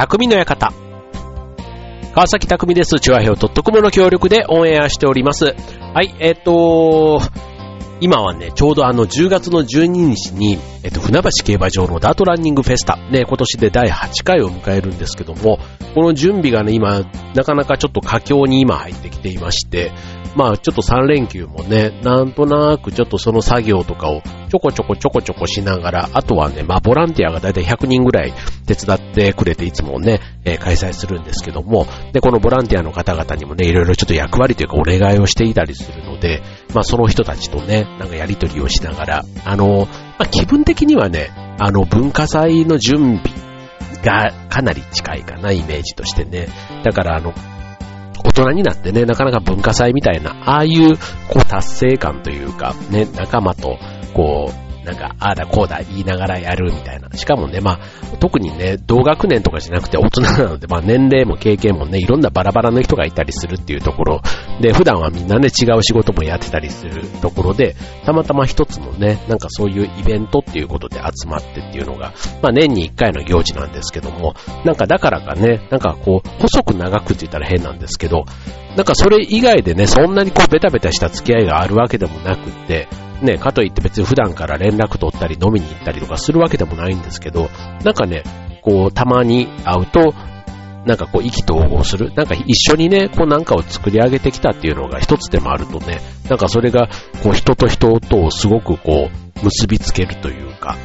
匠の館。川崎匠です。チュアヘオ .com の協力でオンエアしております。はい、えっ、と今はね、ちょうどあの10月の12日に、えっと、船橋競馬場のダートランニングフェスタ、ね、今年で第8回を迎えるんですけども、この準備がね、今、なかなかちょっと佳境に今入ってきていまして、まあちょっと3連休もね、なんとなくちょっとその作業とかをちょこちょこちょこちょこしながら、あとはね、まあボランティアがだいたい100人ぐらい手伝ってくれていつもね、えー開催するんですけども、で、このボランティアの方々にもね、いろいろちょっと役割というかお願いをしていたりするので、まあその人たちとね、なんかやりとりをしながら、あの、まあ気分的にはね、あの文化祭の準備がかなり近いかな、イメージとしてね。だからあの、大人になってね、なかなか文化祭みたいな、ああいう、こう、達成感というか、ね、仲間と、こう、なんか、ああだこうだ言いながらやるみたいな。しかもね、まあ、特にね、同学年とかじゃなくて大人なので、まあ年齢も経験もね、いろんなバラバラの人がいたりするっていうところで、普段はみんなね、違う仕事もやってたりするところで、たまたま一つのね、なんかそういうイベントっていうことで集まってっていうのが、まあ年に一回の行事なんですけども、なんかだからかね、なんかこう、細く長くって言ったら変なんですけど、なんかそれ以外でね、そんなにこうベタベタした付き合いがあるわけでもなくって、ね、かといって別に普段から連絡取ったり飲みに行ったりとかするわけでもないんですけど、なんかね、こう、たまに会うと、なんかこう、意気投合する。なんか一緒にね、こうなんかを作り上げてきたっていうのが一つでもあるとね、なんかそれが、こう人と人とをすごくこう、結びつけるというか、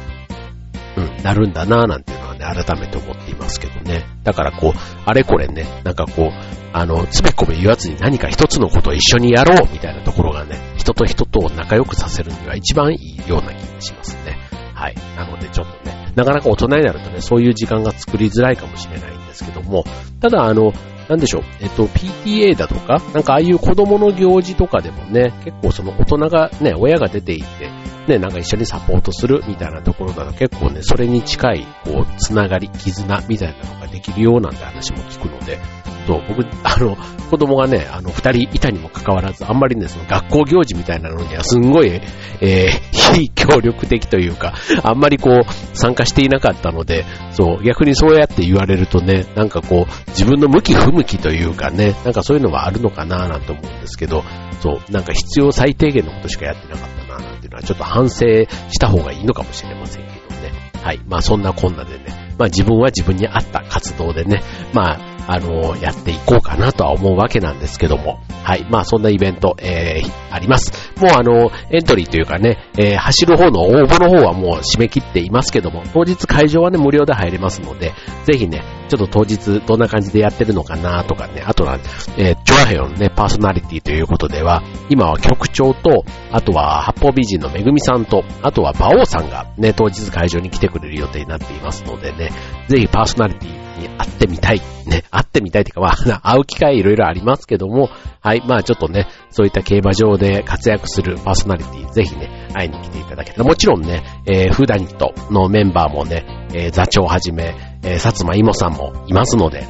うん、なるんだなぁなんて、改めて思っていますけどね。だからこう、あれこれね、なんかこう、あの、つべこべ言わずに何か一つのことを一緒にやろうみたいなところがね、人と人とを仲良くさせるには一番いいような気がしますね。はい。なのでちょっとね、なかなか大人になるとね、そういう時間が作りづらいかもしれないんですけども、ただあの、なんでしょう、えっと、PTA だとか、なんかああいう子供の行事とかでもね、結構その大人がね、親が出ていて、ね、なんか一緒にサポートするみたいなところだと結構ね、それに近い、こう、つながり、絆みたいなのができるようなんて話も聞くので、そう、僕、あの、子供がね、あの、二人いたにもかかわらず、あんまりね、その学校行事みたいなのにはすんごい、えー、非協力的というか、あんまりこう、参加していなかったので、そう、逆にそうやって言われるとね、なんかこう、自分の向き不向きというかね、なんかそういうのはあるのかななんて思うんですけど、そう、なんか必要最低限のことしかやってなかったななんていうのは、ちょっと反省した方がいいのかもしれませんけどね。はい。まあそんなこんなでね、まあ自分は自分に合った活動でね、まあ、あのやっていこうかなとは思うわけなんですけども。はい。まあそんなイベント、えー、あります。もうあの、エントリーというかね、えー、走る方の応募の方はもう締め切っていますけども、当日会場はね、無料で入れますので、ぜひね、ちょっと当日どんな感じでやってるのかなとかね、あとは、えー、チョアヘヨのね、パーソナリティということでは、今は局長と、あとは八方美人のめぐみさんと、あとは馬王さんがね、当日会場に来てくれる予定になっていますのでね、ぜひパーソナリティに会ってみたい。ね、会ってみたいというか、まあ、会う機会いろいろありますけども、はい、まあちょっとね、そういった競馬場で活躍するパーソナリティ、ぜひね、会いに来ていただけたら、もちろんね、えー、フーダニットのメンバーもね、えー、座長をはじめ、えー、薩摩芋さんもいますので、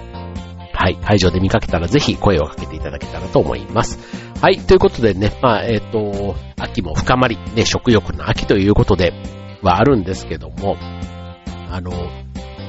はい、会場で見かけたらぜひ声をかけていただけたらと思います。はい、ということでね、まあ、えっ、と、秋も深まり、ね、食欲の秋ということではあるんですけども、あの、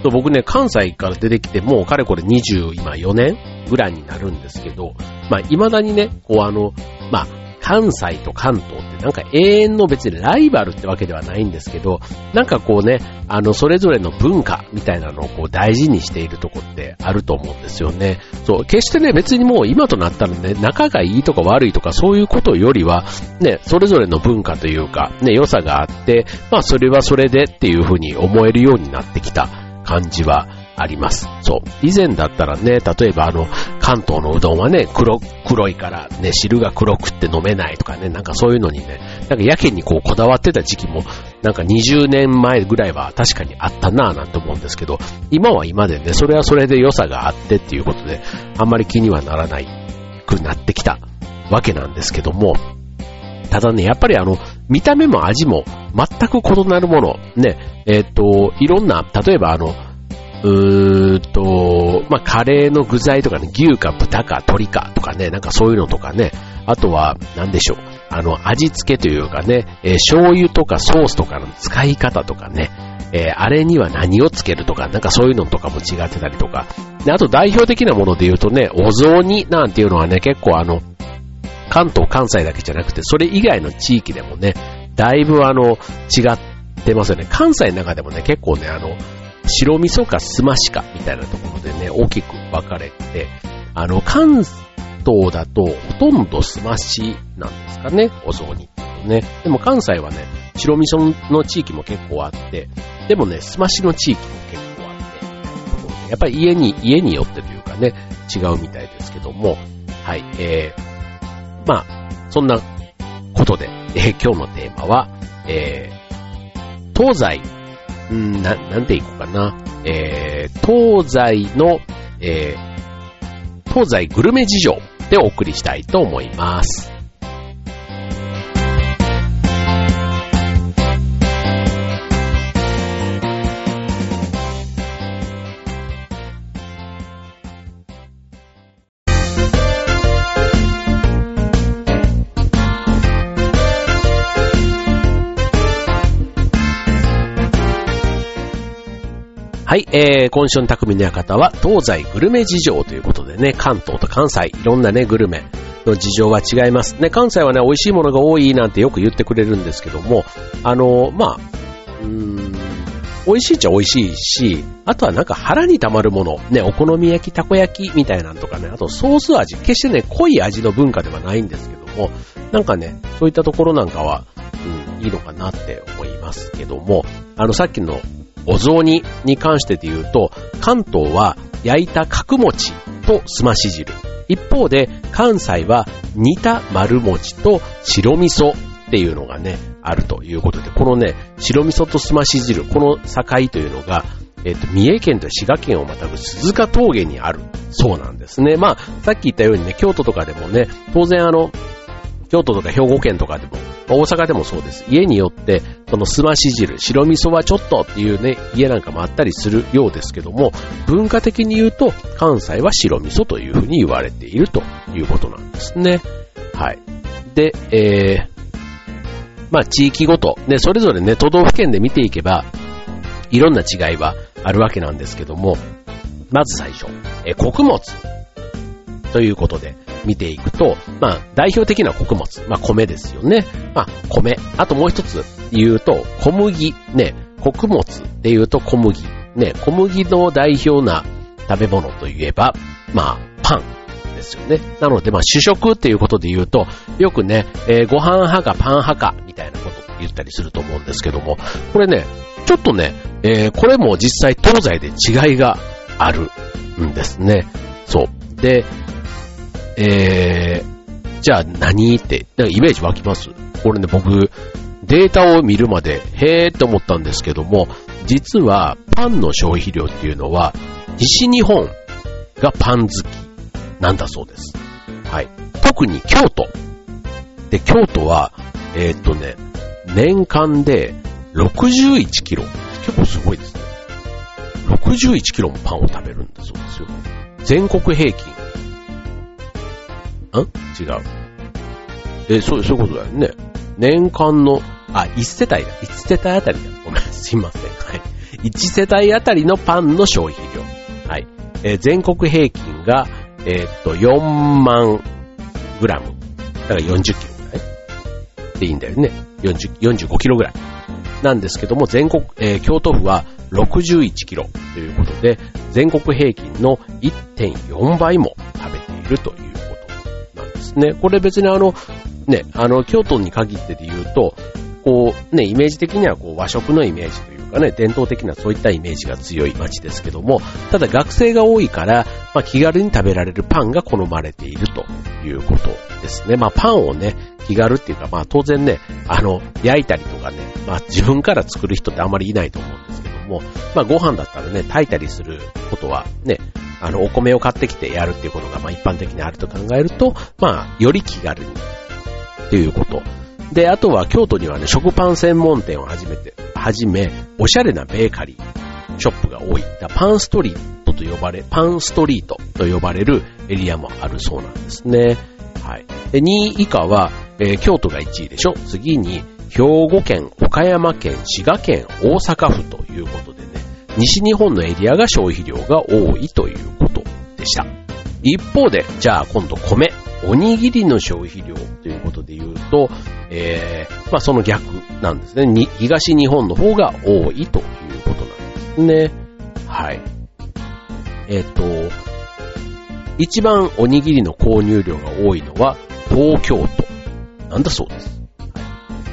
僕ね、関西から出てきて、もうかれこれ24年ぐらいになるんですけど、まあ、未だにね、こうあの、まあ、関西と関東ってなんか永遠の別にライバルってわけではないんですけど、なんかこうね、あの、それぞれの文化みたいなのをこう大事にしているとこってあると思うんですよね。そう、決してね、別にもう今となったらね、仲がいいとか悪いとかそういうことよりは、ね、それぞれの文化というか、ね、良さがあって、まあそれはそれでっていうふうに思えるようになってきた感じはあります。そう。以前だったらね、例えばあの、関東のうどんはね、黒、黒いからね、汁が黒くって飲めないとかね、なんかそういうのにね、なんかやけにこうこだわってた時期も、なんか20年前ぐらいは確かにあったなぁなんて思うんですけど、今は今でね、それはそれで良さがあってっていうことで、あんまり気にはならないくなってきたわけなんですけども、ただね、やっぱりあの、見た目も味も全く異なるもの、ね、えっ、と、いろんな、例えばあの、うーと、まあ、カレーの具材とかね、牛か豚か鶏かとかね、なんかそういうのとかね、あとは、なんでしょう、あの、味付けというかね、えー、醤油とかソースとかの使い方とかね、えー、あれには何をつけるとか、なんかそういうのとかも違ってたりとか。で、あと代表的なもので言うとね、お雑煮なんていうのはね、結構あの、関東、関西だけじゃなくて、それ以外の地域でもね、だいぶあの、違ってますよね。関西の中でもね、結構ね、あの、白味噌かすましかみたいなところでね、大きく分かれて、あの、関東だとほとんどすましなんですかね、お雑煮ね。でも関西はね、白味噌の地域も結構あって、でもね、すましの地域も結構あって、やっぱり家に、家によってというかね、違うみたいですけども、はい、えー、まあ、そんなことで、えー、今日のテーマは、えー、東西、んな、なんていこうかな、えー、東西の、えー、東西グルメ事情でお送りしたいと思います。はい、えー、今週の匠の館は東西グルメ事情ということでね、関東と関西、いろんなね、グルメの事情は違います。ね、関西はね、美味しいものが多いなんてよく言ってくれるんですけども、あの、まあ、うーん、美味しいっちゃ美味しいし、あとはなんか腹に溜まるもの、ね、お好み焼き、たこ焼きみたいなんとかね、あとソース味、決してね、濃い味の文化ではないんですけども、なんかね、そういったところなんかは、うん、いいのかなって思いますけども、あの、さっきのお雑煮に関してで言うと、関東は焼いた角餅とすまし汁。一方で関西は煮た丸餅と白味噌っていうのがね、あるということで、このね、白味噌とすまし汁、この境というのが、えっ、と、三重県と滋賀県をまたぐ鈴鹿峠にあるそうなんですね。まあ、さっき言ったようにね、京都とかでもね、当然あの、京都とか兵庫県とかでも、大阪でもそうです。家によって、そのすまし汁、白味噌はちょっとっていうね、家なんかもあったりするようですけども、文化的に言うと、関西は白味噌というふうに言われているということなんですね。はい。で、えー、まあ地域ごと、ね、それぞれね、都道府県で見ていけば、いろんな違いはあるわけなんですけども、まず最初、え穀物ということで、見ていくと、まあ、代表的な穀物、まあ、米ですよね。まあ、米。あともう一つ言うと、小麦。ね、穀物で言うと小麦。ね、小麦の代表な食べ物といえば、まあ、パン。ですよね。なので、まあ、主食っていうことで言うと、よくね、えー、ご飯派かパン派か、みたいなことって言ったりすると思うんですけども、これね、ちょっとね、えー、これも実際東西で違いがあるんですね。そう。で、えー、じゃあ何って、なんかイメージ湧きます？これね、僕、データを見るまで、へーって思ったんですけども、実はパンの消費量っていうのは、西日本がパン好きなんだそうです。はい。特に京都。で、京都は、えー、っとね、年間で61キロ。結構すごいですね。61キロもパンを食べるんだそうですよ。全国平均ん？違う。え、そう、そういうことだよね。年間の、あ、1世帯だ。1世帯あたりだ。ごめん、すいません。はい。1世帯あたりのパンの消費量。はい。えー、全国平均が、えー、っと、4万グラム。だから40キロぐらいでいいんだよね。40、45キロぐらい。なんですけども、全国、えー、京都府は61キロということで、全国平均の1.4倍も食べているというね。これ別にあの、ね、あの、京都に限ってで言うと、こう、ね、イメージ的にはこう和食のイメージというかね、伝統的なそういったイメージが強い街ですけども、ただ学生が多いから、まあ、気軽に食べられるパンが好まれているということですね。まあ、パンをね、気軽っていうか、まあ、当然ね、あの、焼いたりとかね、まあ、自分から作る人ってあんまりいないと思うんですけども、まあ、ご飯だったらね、炊いたりすることはね、あの、お米を買ってきてやるっていうことが、まあ一般的にあると考えると、まあ、より気軽に、っていうこと。で、あとは京都にはね、食パン専門店を始めて、はじめ、おしゃれなベーカリー、ショップが多い。パンストリートと呼ばれ、パンストリートと呼ばれるエリアもあるそうなんですね。はい。で、2位以下は、えー、京都が1位でしょ次に、兵庫県、岡山県、滋賀県、大阪府ということ、西日本のエリアが消費量が多いということでした。一方で、じゃあ今度米、おにぎりの消費量ということで言うと、えー、まあその逆なんですね。に東日本の方が多いということなんですね。はい。えっ、ー、と、一番おにぎりの購入量が多いのは東京都なんだそうです。はい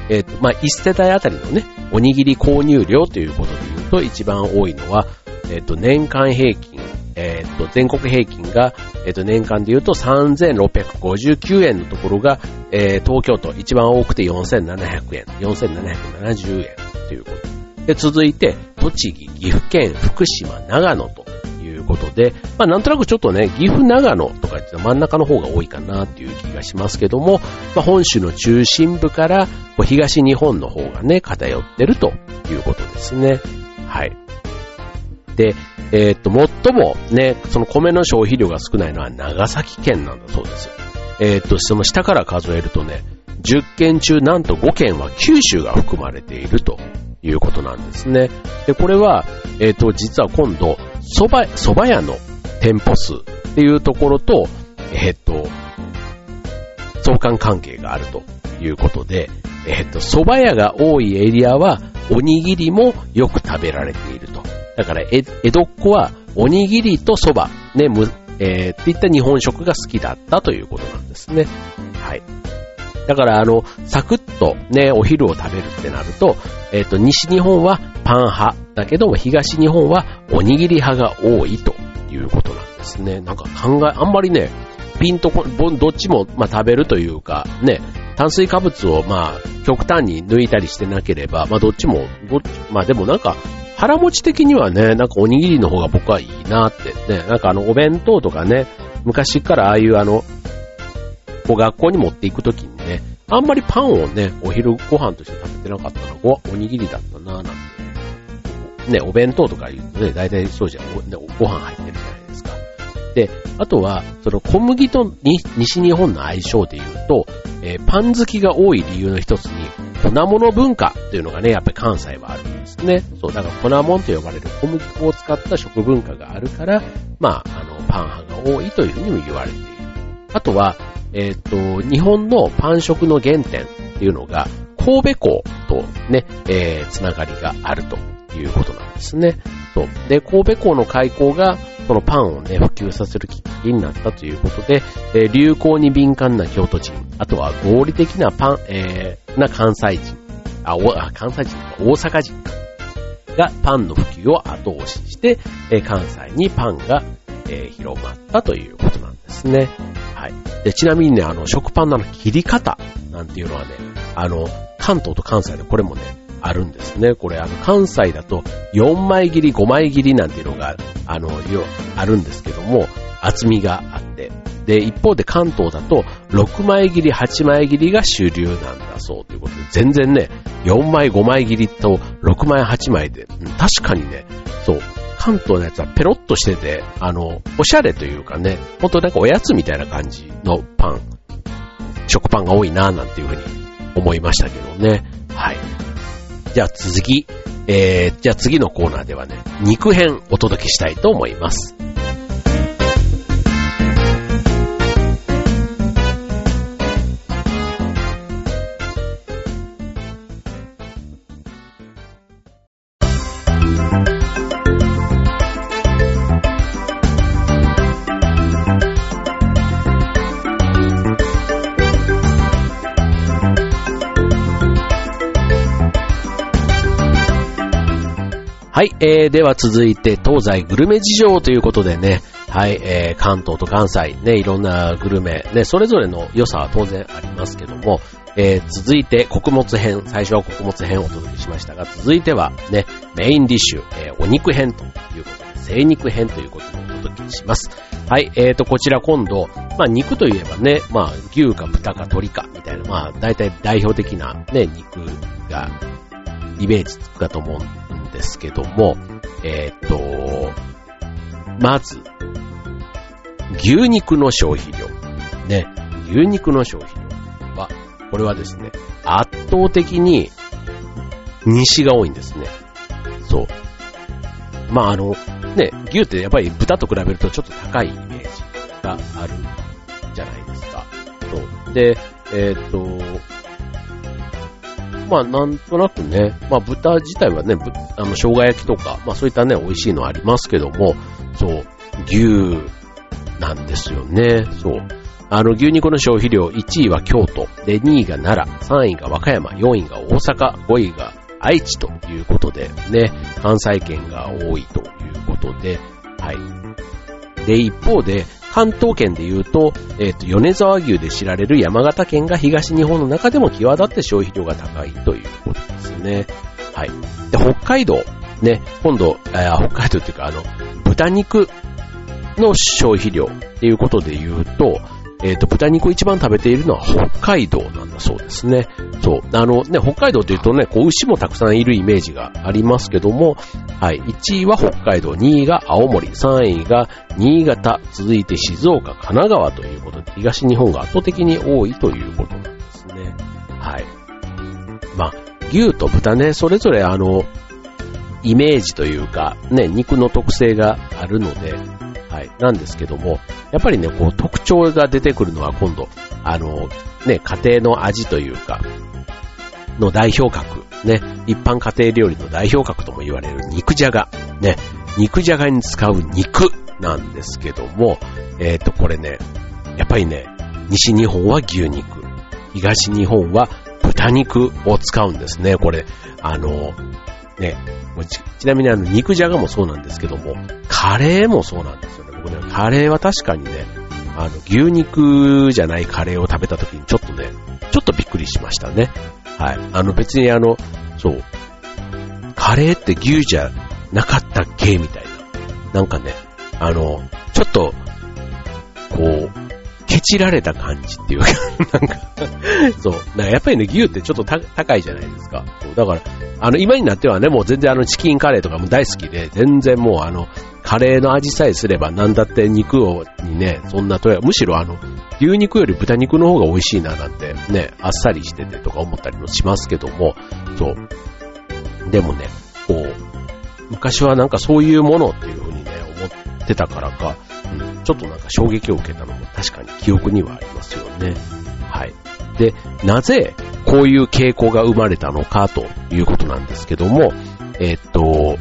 えっ、ー、と、まあ、一世帯あたりのね、おにぎり購入量ということで言うと一番多いのは、えっ、と、年間平均、えっ、と、全国平均が、えっ、と、年間で言うと3659円のところが、えー東京都一番多くて4700円、4770円ということ。で、続いて、栃木、岐阜県、福島、長野ということで、まあなんとなくちょっとね、岐阜長野とかって真ん中の方が多いかなっていう気がしますけども、まあ本州の中心部から東日本の方がね、偏ってるということですね。はい。で、えー、っと、最もね、その米の消費量が少ないのは長崎県なんだそうです。えー、っと、その下から数えるとね、10県中なんと5県は九州が含まれているということなんですね。で、これは、えっ、と、実は今度、蕎麦、蕎麦屋の店舗数っていうところと、えっ、と、相関関係があるとということで、えっ、と、蕎麦屋が多いエリアは、おにぎりもよく食べられていると。だから、江戸っ子は、おにぎりと蕎麦、ね、む、えー、っていった日本食が好きだったということなんですね。はい。だから、あの、サクッとね、お昼を食べるってなると、えっ、と、西日本はパン派だけども、東日本はおにぎり派が多いということなんですね。なんか考え、あんまりね、ピンとこ、どっちも、まあ、食べるというか、ね、炭水化物を、まあ、極端に抜いたりしてなければ、まあ、どっちも、どっち、まあ、でもなんか、腹持ち的にはね、なんかおにぎりの方が僕はいいなってね、なんかあの、お弁当とかね、昔からああいうあの、こう学校に持っていくときにね、あんまりパンをね、お昼ご飯として食べてなかったのはおにぎりだったなぁなんて。ね、お弁当とか言うとね、大体そうじゃん、ごご飯入ってるじゃなで。あとは、その小麦と西日本の相性で言うと、えー、パン好きが多い理由の一つに、粉物文化っていうのがね、やっぱり関西はあるんですね。そう、だから粉物と呼ばれる小麦粉を使った食文化があるから、まあ、あの、パン派が多いというふうにも言われている。あとは、えっ、と、日本のパン食の原点っていうのが、神戸港とね、えー、つながりがあるということなんですね。そう。で、神戸港の開港が、そのパンをね、普及させるきっかけになったということで、えー、流行に敏感な京都人、あとは合理的なパン、えー、な関西人、あ、おあ関西人大阪人がパンの普及を後押しして、えー、関西にパンが、えー、広まったということなんですね。はい。で、ちなみにね、あの、食パンの切り方なんていうのはね、あの、関東と関西でこれもね、あるんですね。これ、あの、関西だと4枚切り、5枚切りなんていうのが、あの、よあるんですけども、厚みがあって。で、一方で関東だと6枚切り、8枚切りが主流なんだそうということで、全然ね、4枚、5枚切りと6枚、8枚で、確かにね、そう、関東のやつはペロッとしてて、あの、おしゃれというかね、ほんとなんかおやつみたいな感じのパン、食パンが多いなぁなんていうふうに思いましたけどね。はい。じゃあ次、えー、じゃあ次のコーナーではね、肉編お届けしたいと思います。では続いて東西グルメ事情ということでね、はい、えー、関東と関西、ね、いろんなグルメ、ね、それぞれの良さは当然ありますけども、えー、続いて穀物編、最初は穀物編をお届けしましたが、続いてはね、メインディッシュ、えー、お肉編ということで、精肉編ということでお届けします。はい、えーと、こちら今度、まあ肉といえばね、まあ牛か豚か鶏かみたいな、まあ大体代表的なね、肉がイメージつくかと思うんですけども、えっ、と、まず、牛肉の消費量。ね、牛肉の消費量は、これはですね、圧倒的に西が多いんですね。そう。まああの、ね、牛ってやっぱり豚と比べるとちょっと高いイメージがあるじゃないですか。そう。で、えー、っと、まあなんとなくね、まあ豚自体はね、あの生姜焼きとか、まあそういったね、美味しいのありますけども、そう、牛なんですよね。そう。あの、牛肉の消費量1位は京都、で、2位が奈良、3位が和歌山、4位が大阪、5位が愛知ということで、ね、関西圏が多いということで、はい。で、一方で、関東圏で言うと、えっ、ー、と、米沢牛で知られる山形県が東日本の中でも際立って消費量が高いということですね。はい。で、北海道、ね、今度、えー、北海道っていうか、あの、豚肉の消費量っていうことで言うと、えっ、ー、と、豚肉を一番食べているのは北海道なんだそうですね。そう。あのね、北海道というとね、こう、牛もたくさんいるイメージがありますけども、はい。1位は北海道、2位が青森、3位が新潟、続いて静岡、神奈川ということで、東日本が圧倒的に多いということなんですね。はい。まあ、牛と豚ね、それぞれあの、イメージというか、ね、肉の特性があるので、はい、なんですけども、やっぱりね、こう特徴が出てくるのは今度、あの、ね、家庭の味というか、の代表格、ね、一般家庭料理の代表格とも言われる肉じゃが、ね、肉じゃがに使う肉なんですけども、えっ、ー、と、これね、やっぱりね、西日本は牛肉、東日本は豚肉を使うんですね。これ、あの、ね、ちなみにあの肉じゃがもそうなんですけども、カレーもそうなんですよね。僕ね、カレーは確かにね、あの、牛肉じゃないカレーを食べた時にちょっとね、ちょっとびっくりしましたね。はい。あの別にあの、そう、カレーって牛じゃなかったっけ？みたいな。なんかね、あの、ちょっと、こう、ケチられた感じっていうか、なんかそう。なんかやっぱりね、牛ってちょっと高いじゃないですか。そうだから、あの、今になってはね、もう全然あの、チキンカレーとかも大好きで、全然もうあの、カレーの味さえすれば何だって肉を、にね、そんなとや、むしろあの、牛肉より豚肉の方が美味しいななんてね、あっさりしててとか思ったりもしますけども、そう。でもね、こう、昔はなんかそういうものっていう風にね、思ってたからか、うん、ちょっとなんか衝撃を受けたのも確かに記憶にはありますよね。はい。で、なぜこういう傾向が生まれたのかということなんですけども、えっと、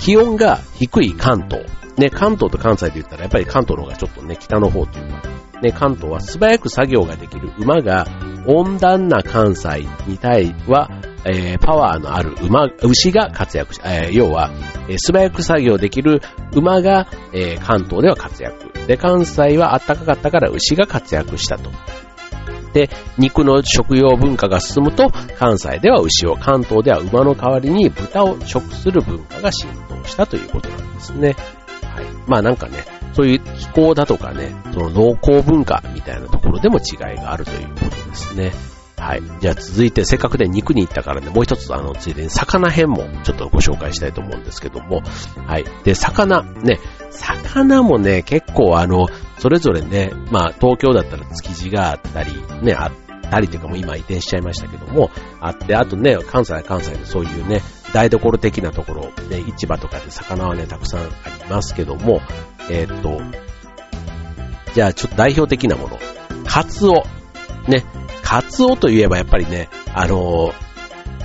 気温が低い関東。ね、関東と関西で言ったらやっぱり関東の方がちょっとね、北の方というか、ね、関東は素早く作業ができる馬が温暖な関西に対はえー、パワーのある馬、牛が活躍し、えー、要は、えー、素早く作業できる馬が、え、関東では活躍。で、関西は暖かかったから牛が活躍したと。で、肉の食用文化が進むと、関西では牛を、関東では馬の代わりに豚を食する文化が浸透したということなんですね。はい。まあなんかね、そういう気候だとかね、その農耕文化みたいなところでも違いがあるということですね。はい。じゃあ続いて、せっかくで肉に行ったからね、もう一つ、あの、ついでに魚編もちょっとご紹介したいと思うんですけども、はい。で、魚、ね、魚もね、結構あの、それぞれね、まあ、東京だったら築地があったり、ね、あったりというかもう今移転しちゃいましたけども、あって、あとね、関西は関西でそういうね、台所的なところ、ね、市場とかで魚はね、たくさんありますけども、えー、っと、じゃあちょっと代表的なもの、カツオ、ね、カツオといえばやっぱりね、あのー、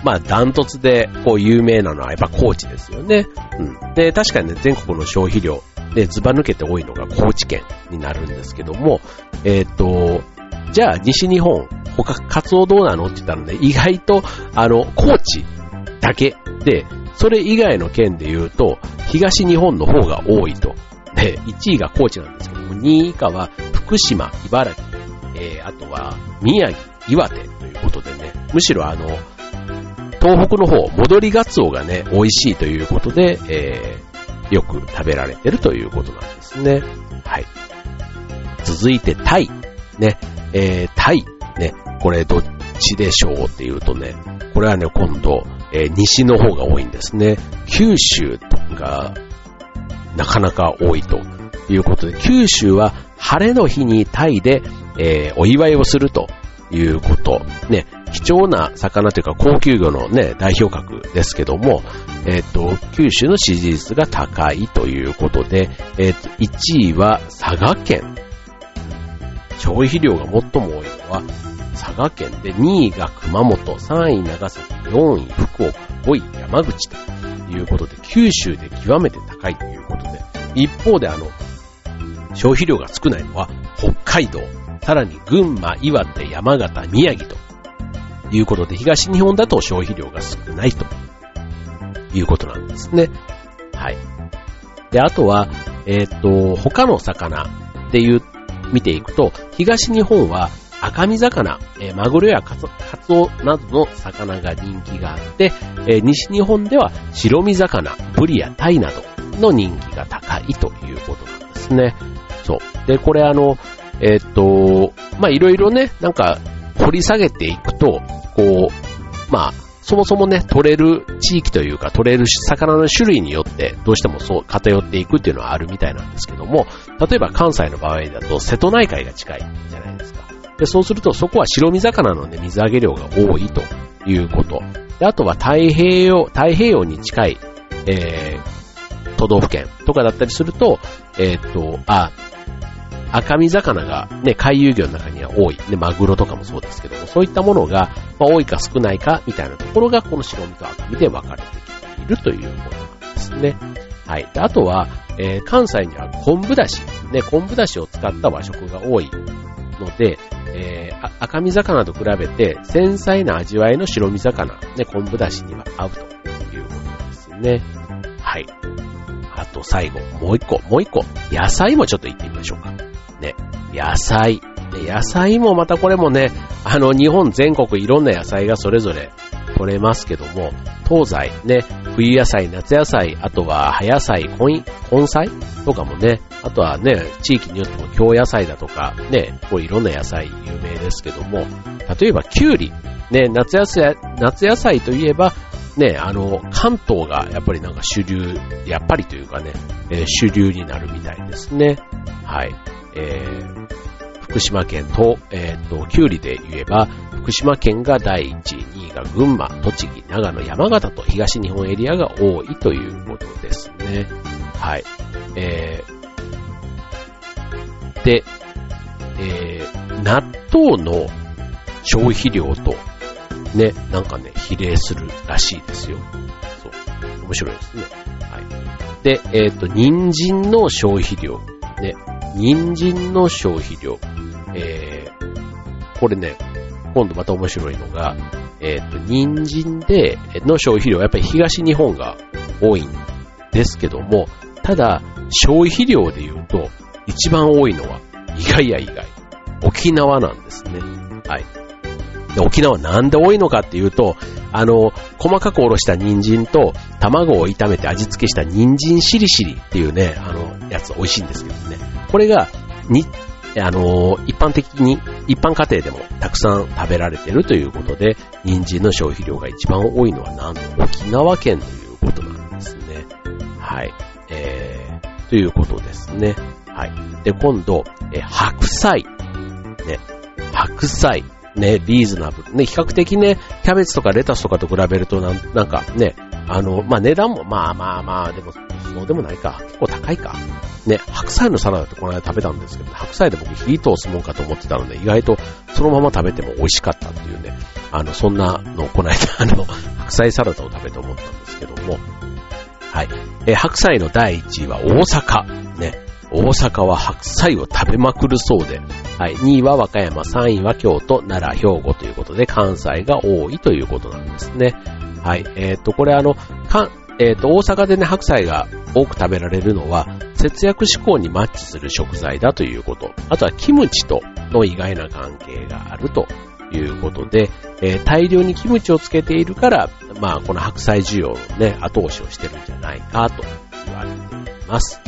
まあ、ダントツで、こう、有名なのはやっぱ高知ですよね。うん。で、確かにね、全国の消費量で、ズバ抜けて多いのが高知県になるんですけども、えっ、ー、と、じゃあ、西日本、他、カツオどうなの？って言ったらね、意外と、あの、高知だけで、それ以外の県で言うと、東日本の方が多いと。で、1位が高知なんですけども、2位以下は福島、茨城、えー、あとは宮城、岩手ということでね、むしろあの、東北の方、戻りガツオがね、美味しいということで、えー、よく食べられてるということなんですね。はい。続いて、タイ。ね、えー、タイ。ね、これどっちでしょうっていうとね、これはね、今度、えー、西の方が多いんですね。九州がなかなか多いということで、九州は晴れの日にタイでえー、お祝いをするということ。ね、貴重な魚というか高級魚のね、代表格ですけども、えっ、ー、と、九州の支持率が高いということで、えっ、ー、と、1位は佐賀県。消費量が最も多いのは佐賀県で、2位が熊本、3位長崎、4位福岡、5位山口ということで、九州で極めて高いということで、一方であの、消費量が少ないのは北海道、さらに群馬、岩手、山形、宮城ということで、東日本だと消費量が少ないということなんですね。はい。で、あとは、えっ、ー、と、他の魚でいう、見ていくと、東日本は赤身魚、えー、マグロやカツオなどの魚が人気があって、えー、西日本では白身魚、ブリやタイなどの人気が高いということなんですね。そう。で、これあの、えー、っと、まあ、いろいろね、なんか、掘り下げていくと、こう、まあ、そもそもね、取れる地域というか、取れる魚の種類によって、どうしてもそう偏っていくっていうのはあるみたいなんですけども、例えば関西の場合だと、瀬戸内海が近いじゃないですか。で、そうすると、そこは白身魚のね、水揚げ量が多いということ。で、あとは太平洋、太平洋に近い、えー、都道府県とかだったりすると、えー、っと、あ、赤身魚がね、海遊魚の中には多い。で、マグロとかもそうですけども、そういったものが、まあ、多いか少ないかみたいなところが、この白身と赤身で分かれてきているということなんですね。はい。で、あとは、えー、関西には昆布だし、ね、昆布だしを使った和食が多いので、えー、赤身魚と比べて繊細な味わいの白身魚、ね、昆布だしには合うということですね。はい。あと最後、もう一個、もう一個、野菜もちょっと言ってみましょうか。ね、野菜。野菜もまたこれもね、あの、日本全国いろんな野菜がそれぞれ取れますけども、東西ね、冬野菜、夏野菜、あとは葉野菜、根根菜とかもね、あとはね、地域によっても京野菜だとか、ね、こういろんな野菜有名ですけども、例えばキュウリ、ね、夏野菜、夏野菜といえば、ね、あの、関東がやっぱりなんか主流、やっぱりというかね、えー、主流になるみたいですね。はい。えー、福島県と、えっ、と、キュウリで言えば、福島県が第1位、2位が群馬、栃木、長野、山形と東日本エリアが多いということですね。はい。えー、で、えー、納豆の消費量と、ね、なんかね、比例するらしいですよ。そう。面白いですね。はい。で、えっ、ー、と、人参の消費量。ね、人参の消費量。えー、これね、今度また面白いのが、えっ、ー、と、人参で、の消費量はやっぱり東日本が多いんですけども、ただ、消費量で言うと、一番多いのは、意外や意外、沖縄なんですね。はい。で沖縄なんで多いのかっていうと、あの、細かくおろした人参と卵を炒めて味付けした人参しりしりっていうね、あの、やつ美味しいんですけどね。これが、に、あの一般的に、一般家庭でもたくさん食べられてるということで、人参の消費量が一番多いのはなんと沖縄県ということなんですね。はい。えー、ということですね。はい。で、今度、え白菜。ね。白菜。ね、リーズナブル。ね、比較的ね、キャベツとかレタスとかと比べるとなん、なんかね、あの、まあ、値段も、まあまあまあ、でも、そうでもないか。結構高いか。ね、白菜のサラダってこの間食べたんですけど、白菜で僕火通すもんかと思ってたので、意外とそのまま食べても美味しかったっていうね、あの、そんなのをこの間、あの、白菜サラダを食べて思ったんですけども、はい。え白菜の第1位は大阪。ね。大阪は白菜を食べまくるそうで、はい。2位は和歌山、3位は京都、奈良、兵庫ということで、関西が多いということなんですね。はい。えっ、ー、と、これあの、かえっ、ー、と、大阪でね、白菜が多く食べられるのは、節約志向にマッチする食材だということ。あとは、キムチとの意外な関係があるということで、えー、大量にキムチをつけているから、まあ、この白菜需要のね、後押しをしてるんじゃないかと言われています。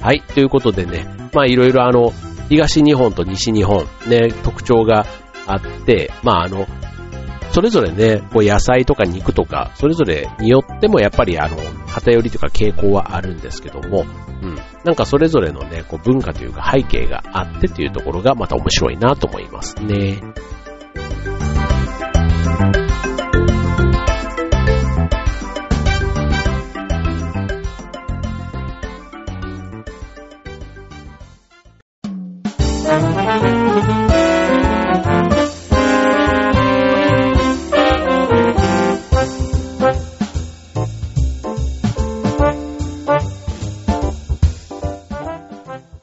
はい。ということでね、まあ、いろいろあの、東日本と西日本、ね、特徴があって、まあ、あの、それぞれね、こう野菜とか肉とか、それぞれによってもやっぱりあの、偏りとか傾向はあるんですけども、うん。なんかそれぞれのね、こう文化というか背景があってっていうところがまた面白いなと思いますね。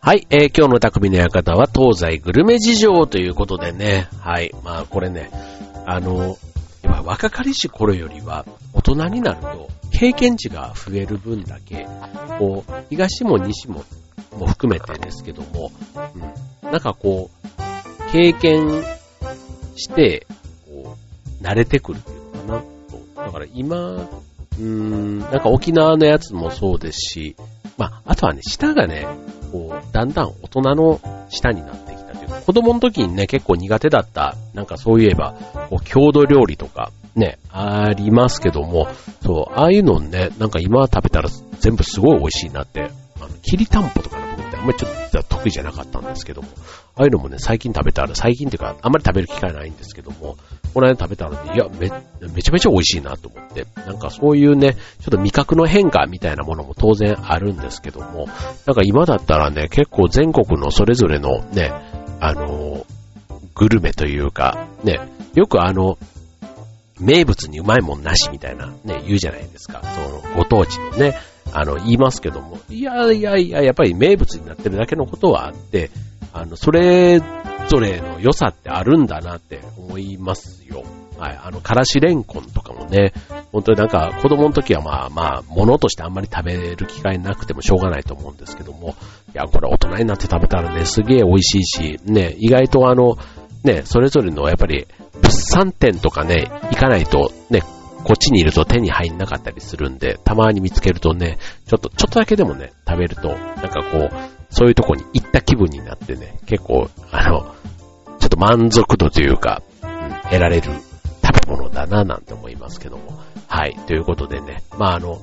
はい、えー、今日の匠の館は東西グルメ事情ということでね、はい、まあこれね、あの、若かりし頃よりは大人になると経験値が増える分だけ、こう、東も西もも含めてですけども、うん、なんかこう、経験して、こう、慣れてくるっていうのかなと。だから今、うーん、なんか沖縄のやつもそうですし、まあ、あとはね、舌がね、だんだん大人の舌になってきたというか、子供の時にね、結構苦手だった、なんかそういえば、こう、郷土料理とか、ね、ありますけども、そう、ああいうのね、なんか今食べたら全部すごい美味しいなって、あの、きりたんぽとかあんまりちょっと得意じゃなかったんですけども、ああいうのもね、最近食べたら、最近っていうか、あんまり食べる機会ないんですけども、この間食べたらね、いや、め、めちゃめちゃ美味しいなと思って、なんかそういうね、ちょっと味覚の変化みたいなものも当然あるんですけども、なんか今だったらね、結構全国のそれぞれのね、あの、グルメというか、ね、よくあの、名物にうまいもんなしみたいなね、言うじゃないですか。その、ご当地のね、あの、言いますけども、いやいやいや、やっぱり名物になってるだけのことはあって、あの、それぞれの良さってあるんだなって思いますよ。はい。あの、からしれんこんとかもね、本当になんか子供の時はまあまあ、物としてあんまり食べる機会なくてもしょうがないと思うんですけども、いや、これ大人になって食べたらね、すげえ美味しいし、ね、意外とあの、ね、それぞれのやっぱり物産展とかね、行かないとね、こっちにいると手に入んなかったりするんで、たまに見つけるとね、ちょっと、ちょっとだけでもね、食べると、なんかこう、そういうとこに行った気分になってね、結構、あの、ちょっと満足度というか、うん、得られる食べ物だななんて思いますけども。はい。ということでね、まああの、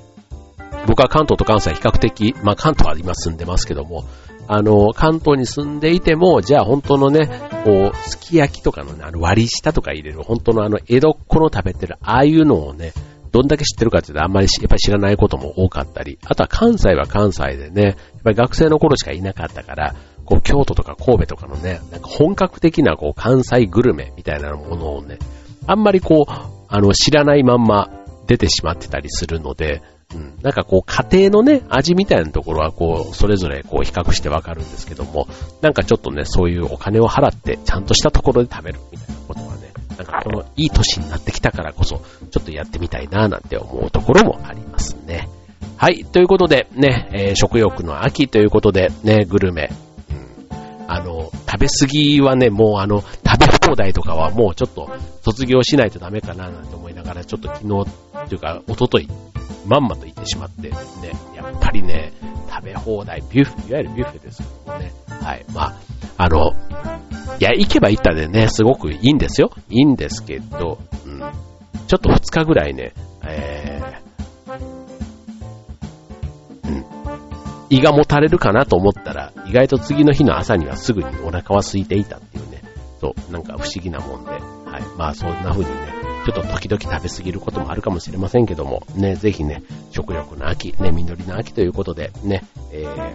僕は関東と関西比較的、まあ関東は今住んでますけども、あの、関東に住んでいても、じゃあ本当のね、こう、すき焼きとかのね、あの割り下とか入れる、本当のあの、江戸っ子の食べてる、ああいうのをね、どんだけ知ってるかっていうとあんまりやっぱり知らないことも多かったり、あとは関西は関西でね、やっぱり学生の頃しかいなかったから、こう京都とか神戸とかのね、なんか本格的なこう関西グルメみたいなものをね、あんまりこう、あの知らないまんま出てしまってたりするので、なんかこう家庭のね、味みたいなところはこう、それぞれこう比較してわかるんですけども、なんかちょっとね、そういうお金を払ってちゃんとしたところで食べるみたいなことはね、なんかこのいい年になってきたからこそ、ちょっとやってみたいななんて思うところもありますね。はい、ということでね、えー、食欲の秋ということでね、グルメ、あの、食べ過ぎはね、もうあの、食べ放題とかはもうちょっと卒業しないとダメかななんて思いながら、ちょっと昨日、というか、おととい、まんまと言ってしまって、ね、やっぱりね、食べ放題、ビュッフェ、いわゆるビュッフェですけどもね、はい、まあ、あの、いや、行けば行ったでね、すごくいいんですよ。いいんですけど、うん。ちょっと2日ぐらいね、えー、胃がもたれるかなと思ったら、意外と次の日の朝にはすぐにお腹は空いていたっていうね、そう、なんか不思議なもんで、はい。まあそんな風にね、ちょっと時々食べ過ぎることもあるかもしれませんけども、ね、ぜひね、食欲の秋、ね、実りの秋ということで、ね、えー、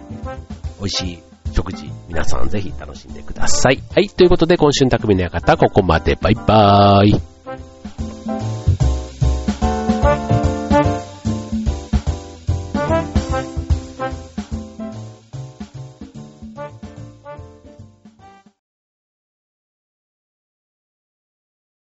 美味しい食事、皆さんぜひ楽しんでください。はい、ということで今週の匠の館、ここまで。バイバーイ。